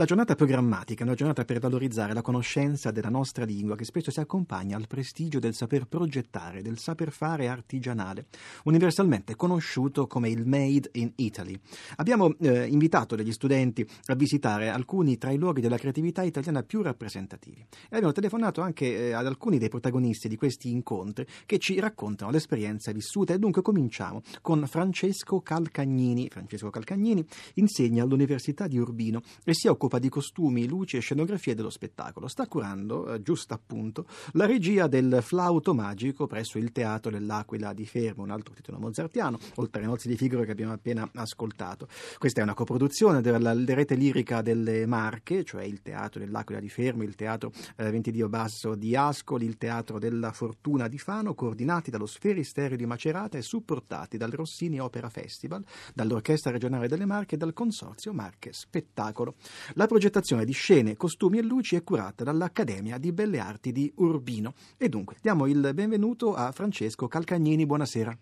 La giornata programmatica è una giornata per valorizzare la conoscenza della nostra lingua che spesso si accompagna al prestigio del saper progettare, del saper fare artigianale, universalmente conosciuto come il Made in Italy. Abbiamo eh, invitato degli studenti a visitare alcuni tra i luoghi della creatività italiana più rappresentativi e abbiamo telefonato anche eh, ad alcuni dei protagonisti di questi incontri che ci raccontano l'esperienza vissuta e dunque cominciamo con Francesco Calcagnini. Francesco Calcagnini insegna all'Università di Urbino e si occupa di costumi, luci e scenografie dello spettacolo. Sta curando, eh, giusto appunto, la regia del Flauto Magico presso il Teatro dell'Aquila di Fermo, un altro titolo mozartiano, oltre ai Nozzi di Figaro che abbiamo appena ascoltato. Questa è una coproduzione della rete lirica delle Marche, cioè il Teatro dell'Aquila di Fermo, il Teatro eh, Ventidio Basso di Ascoli, il Teatro della Fortuna di Fano, coordinati dallo Sferisterio di Macerata e supportati dal Rossini Opera Festival, dall'Orchestra regionale delle Marche e dal Consorzio Marche Spettacolo. La progettazione di scene, costumi e luci è curata dall'Accademia di Belle Arti di Urbino. E dunque diamo il benvenuto a Francesco Calcagnini. Buonasera.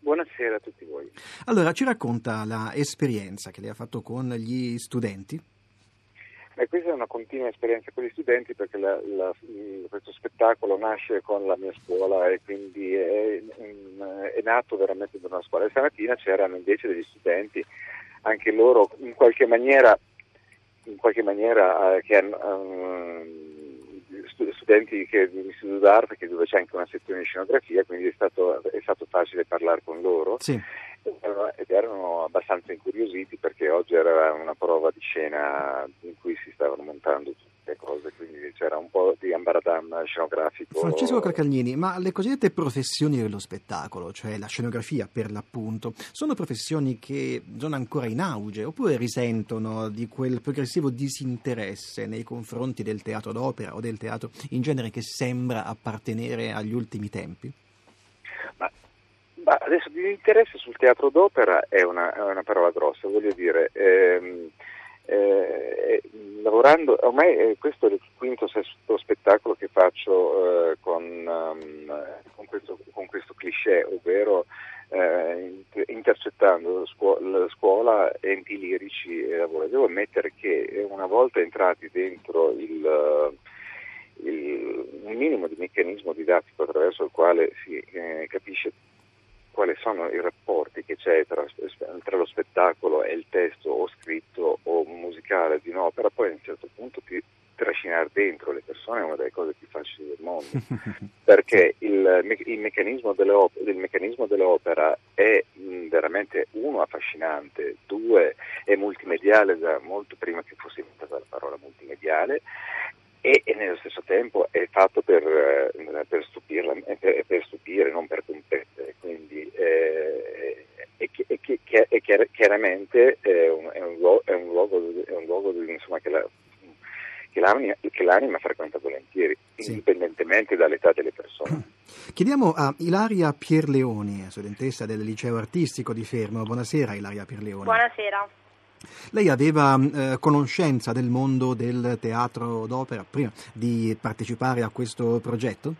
Buonasera a tutti voi. Allora, ci racconta l'esperienza che lei ha fatto con gli studenti? Eh, questa è una continua esperienza con gli studenti perché la, la, questo spettacolo nasce con la mia scuola e quindi è, è nato veramente da una scuola. E stamattina c'erano invece degli studenti, anche loro in qualche maniera in qualche maniera eh, che hanno um, studenti che, dell'Istituto d'Arte che dove c'è anche una sezione di scenografia, quindi è stato, è stato facile parlare con loro. Sì ed erano abbastanza incuriositi perché oggi era una prova di scena in cui si stavano montando tutte le cose, quindi c'era un po' di ambaradam scenografico. Francesco Calcagnini, ma le cosiddette professioni dello spettacolo, cioè la scenografia per l'appunto, sono professioni che sono ancora in auge oppure risentono di quel progressivo disinteresse nei confronti del teatro d'opera o del teatro in genere che sembra appartenere agli ultimi tempi? Ma adesso di interesse sul teatro d'opera è una, è una parola grossa, voglio dire, ehm, eh, lavorando, ormai eh, questo è il quinto o sesto spettacolo che faccio eh, con, um, con, questo, con, questo, cliché, ovvero eh, intercettando scuola, scuola, enti lirici e lavoro. Devo ammettere che una volta entrati dentro il, il, un minimo di meccanismo didattico attraverso il quale si eh, capisce quali sono i rapporti che c'è tra, tra, lo spettacolo e il testo o scritto o musicale di un'opera, poi a un certo punto ti trascinare dentro le persone è una delle cose più facili del mondo, perché il, il, meccanismo, dell'opera, il meccanismo dell'opera è veramente uno affascinante, due è multimediale da molto prima che fosse inventata la parola multimediale e, e, nello stesso tempo è fatto per, eh, per, stupirla, per, per stupire, non per competere. Quindi eh, è, è, è, chiaramente è un, è un, luogo, è un luogo, un luogo insomma, che, la, che, l'anima, che, l'anima, frequenta volentieri, sì. indipendentemente dall'età delle persone. Chiediamo a Ilaria Pierleoni, studentessa del liceo artistico di Fermo. Buonasera Ilaria Pierleoni. Buonasera. Lei aveva eh, conoscenza del mondo del teatro d'opera prima di partecipare a questo progetto?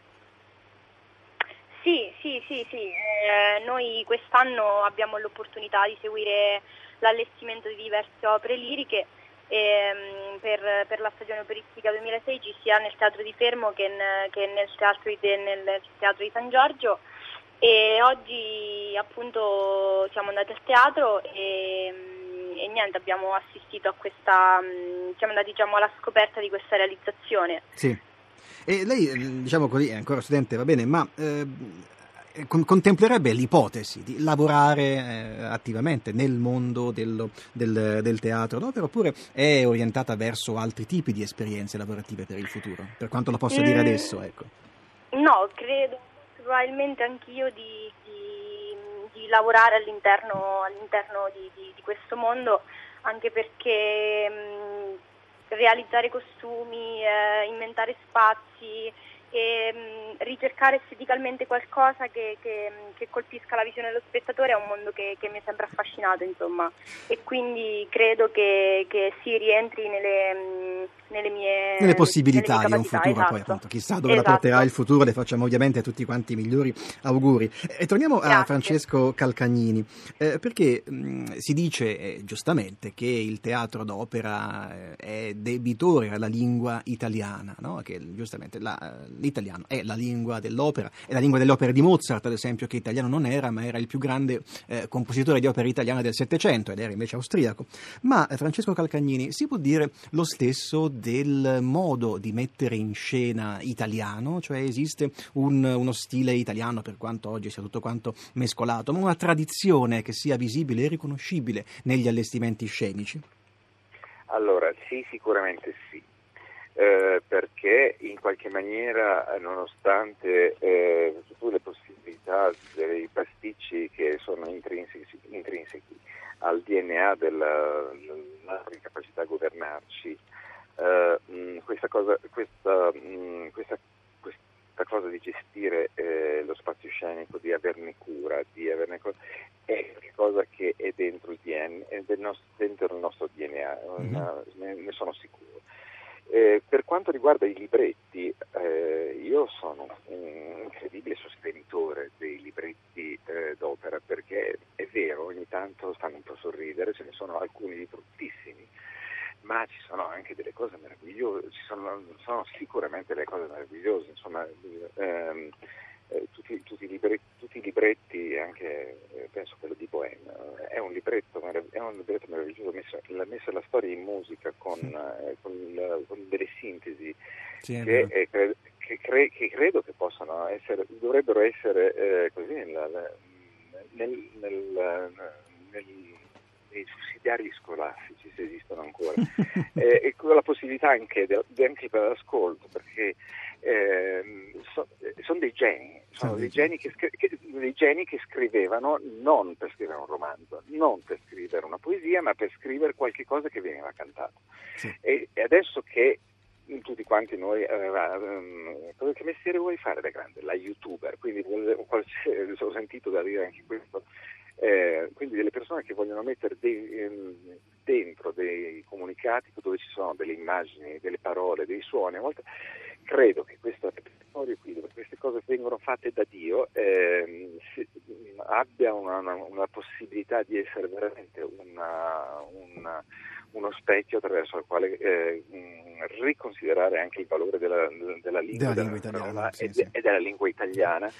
Sì, sì, sì, sì. Eh, noi quest'anno abbiamo l'opportunità di seguire l'allestimento di diverse opere liriche ehm, per, per, la stagione operistica 2016 sia nel Teatro di Fermo che, in, che nel, teatro di, nel Teatro di San Giorgio e oggi appunto siamo andati al teatro e e niente, abbiamo assistito a questa, mm, siamo andati diciamo, alla scoperta di questa realizzazione. Sì. E lei, mm, diciamo così, è ancora studente, va bene, ma eh, contemplerebbe l'ipotesi di lavorare eh, attivamente nel mondo dello, del, del, teatro d'opera oppure è orientata verso altri tipi di esperienze lavorative per il futuro, per quanto lo possa mm, dire adesso? Ecco. No, credo probabilmente anch'io di, lavorare all'interno, all'interno di, di, di, questo mondo, anche perché mh, realizzare costumi, eh, inventare spazi e mh, ricercare esteticamente qualcosa che, che, che, colpisca la visione dello spettatore è un mondo che, che mi è sempre affascinato, insomma, e quindi credo che, si rientri nelle... Mh, nelle mie, nelle possibilità nelle di un futuro, esatto. poi appunto chissà dove esatto. la porterà il futuro, le facciamo ovviamente tutti quanti i migliori auguri. E torniamo Grazie. a Francesco Calcagnini, eh, perché mh, si dice eh, giustamente che il teatro d'opera eh, è debitore alla lingua italiana, no? che giustamente la, l'italiano è la lingua dell'opera, è la lingua delle opere di Mozart, ad esempio, che italiano non era, ma era il più grande eh, compositore di opere italiane del Settecento ed era invece austriaco. Ma eh, Francesco Calcagnini, si può dire lo stesso del modo di mettere in scena italiano, cioè esiste un- uno stile italiano per quanto oggi sia tutto quanto mescolato, ma una tradizione che sia visibile e riconoscibile negli allestimenti scenici. Allora, sì, sicuramente sì, Eh, perché in qualche maniera, nonostante eh, tutte le possibilità dei pasticci che sono intrinseci, intrinseci al DNA della, nostra capacità di governarci, eh, mh, questa, cosa, questa, mh, questa, questa cosa di gestire eh, lo spazio scenico, di averne cura, di averne co- è qualcosa che è dentro il DNA, è del nos- dentro il nostro DNA, una- ne, ne sono sicuro. Eh, per quanto riguarda i libretti, eh, io sono un incredibile sostenitore dei libretti eh, d'opera perché è vero, ogni tanto fanno un po' sorridere, ce ne sono alcuni di bruttissimi, ma ci sono anche delle cose meravigliose, ci sono, sono sicuramente delle cose meravigliose, insomma, ehm, eh, tutti, tutti i libretti, tutti i libretti, anche eh, penso quello di Bohème, eh, è un libretto, è un libretto meraviglioso, messo, messo la storia in musica con, eh, con, con delle sintesi Sì, è che, cre- che cre- che credo che possano essere, dovrebbero essere eh, così nel, nel, nel, nel- nei sussidiari scolastici, se esistono ancora, Eh, e con la possibilità anche, de- anche per l'ascolto, perché ehm, so- eh, sono dei geni, sono dei dei geni che, che- dei geni che scrivevano non per scrivere un romanzo, non per scrivere una poesia, ma per scrivere qualche cosa che veniva cantato. Sì. E, e adesso che tutti quanti noi, eh, cosa che mestiere vuoi fare da grande? La youtuber, quindi ho sentito da dire anche questo, eh, quindi delle persone che vogliono mettere dei, ehm, dentro dei comunicati dove ci sono delle immagini, delle parole, dei suoni, a volte credo che questo repertorio qui, dove queste cose vengono fatte da Dio, ehm, si- abbia una, una- una possibilità di essere veramente una- una- uno specchio attraverso il quale eh, mh, riconsiderare anche il valore della, della lingua, Della lingua italiana, sì, e, sì. e della lingua italiana.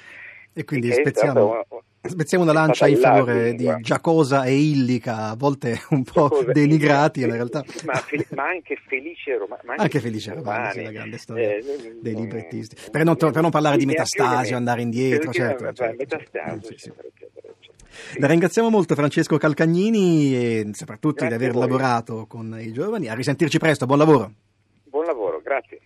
E quindi spezziamo, spezziamo una lancia in favore di. Giacosa e Illica, a volte un po' Cosa- denigrati, in realtà... ma, fe- ma anche Felice Romani. ma Anche Felice Romani, sì, la grande storia eh, dei mm, librettisti. Per non, per non parlare di Metastasio, andare indietro, certo. certo, Metastasio, certo. Sì, sì. La ringraziamo molto Francesco Calcagnini e soprattutto Grazie di aver lavorato con i giovani. A risentirci presto, buon lavoro. Buon lavoro, grazie.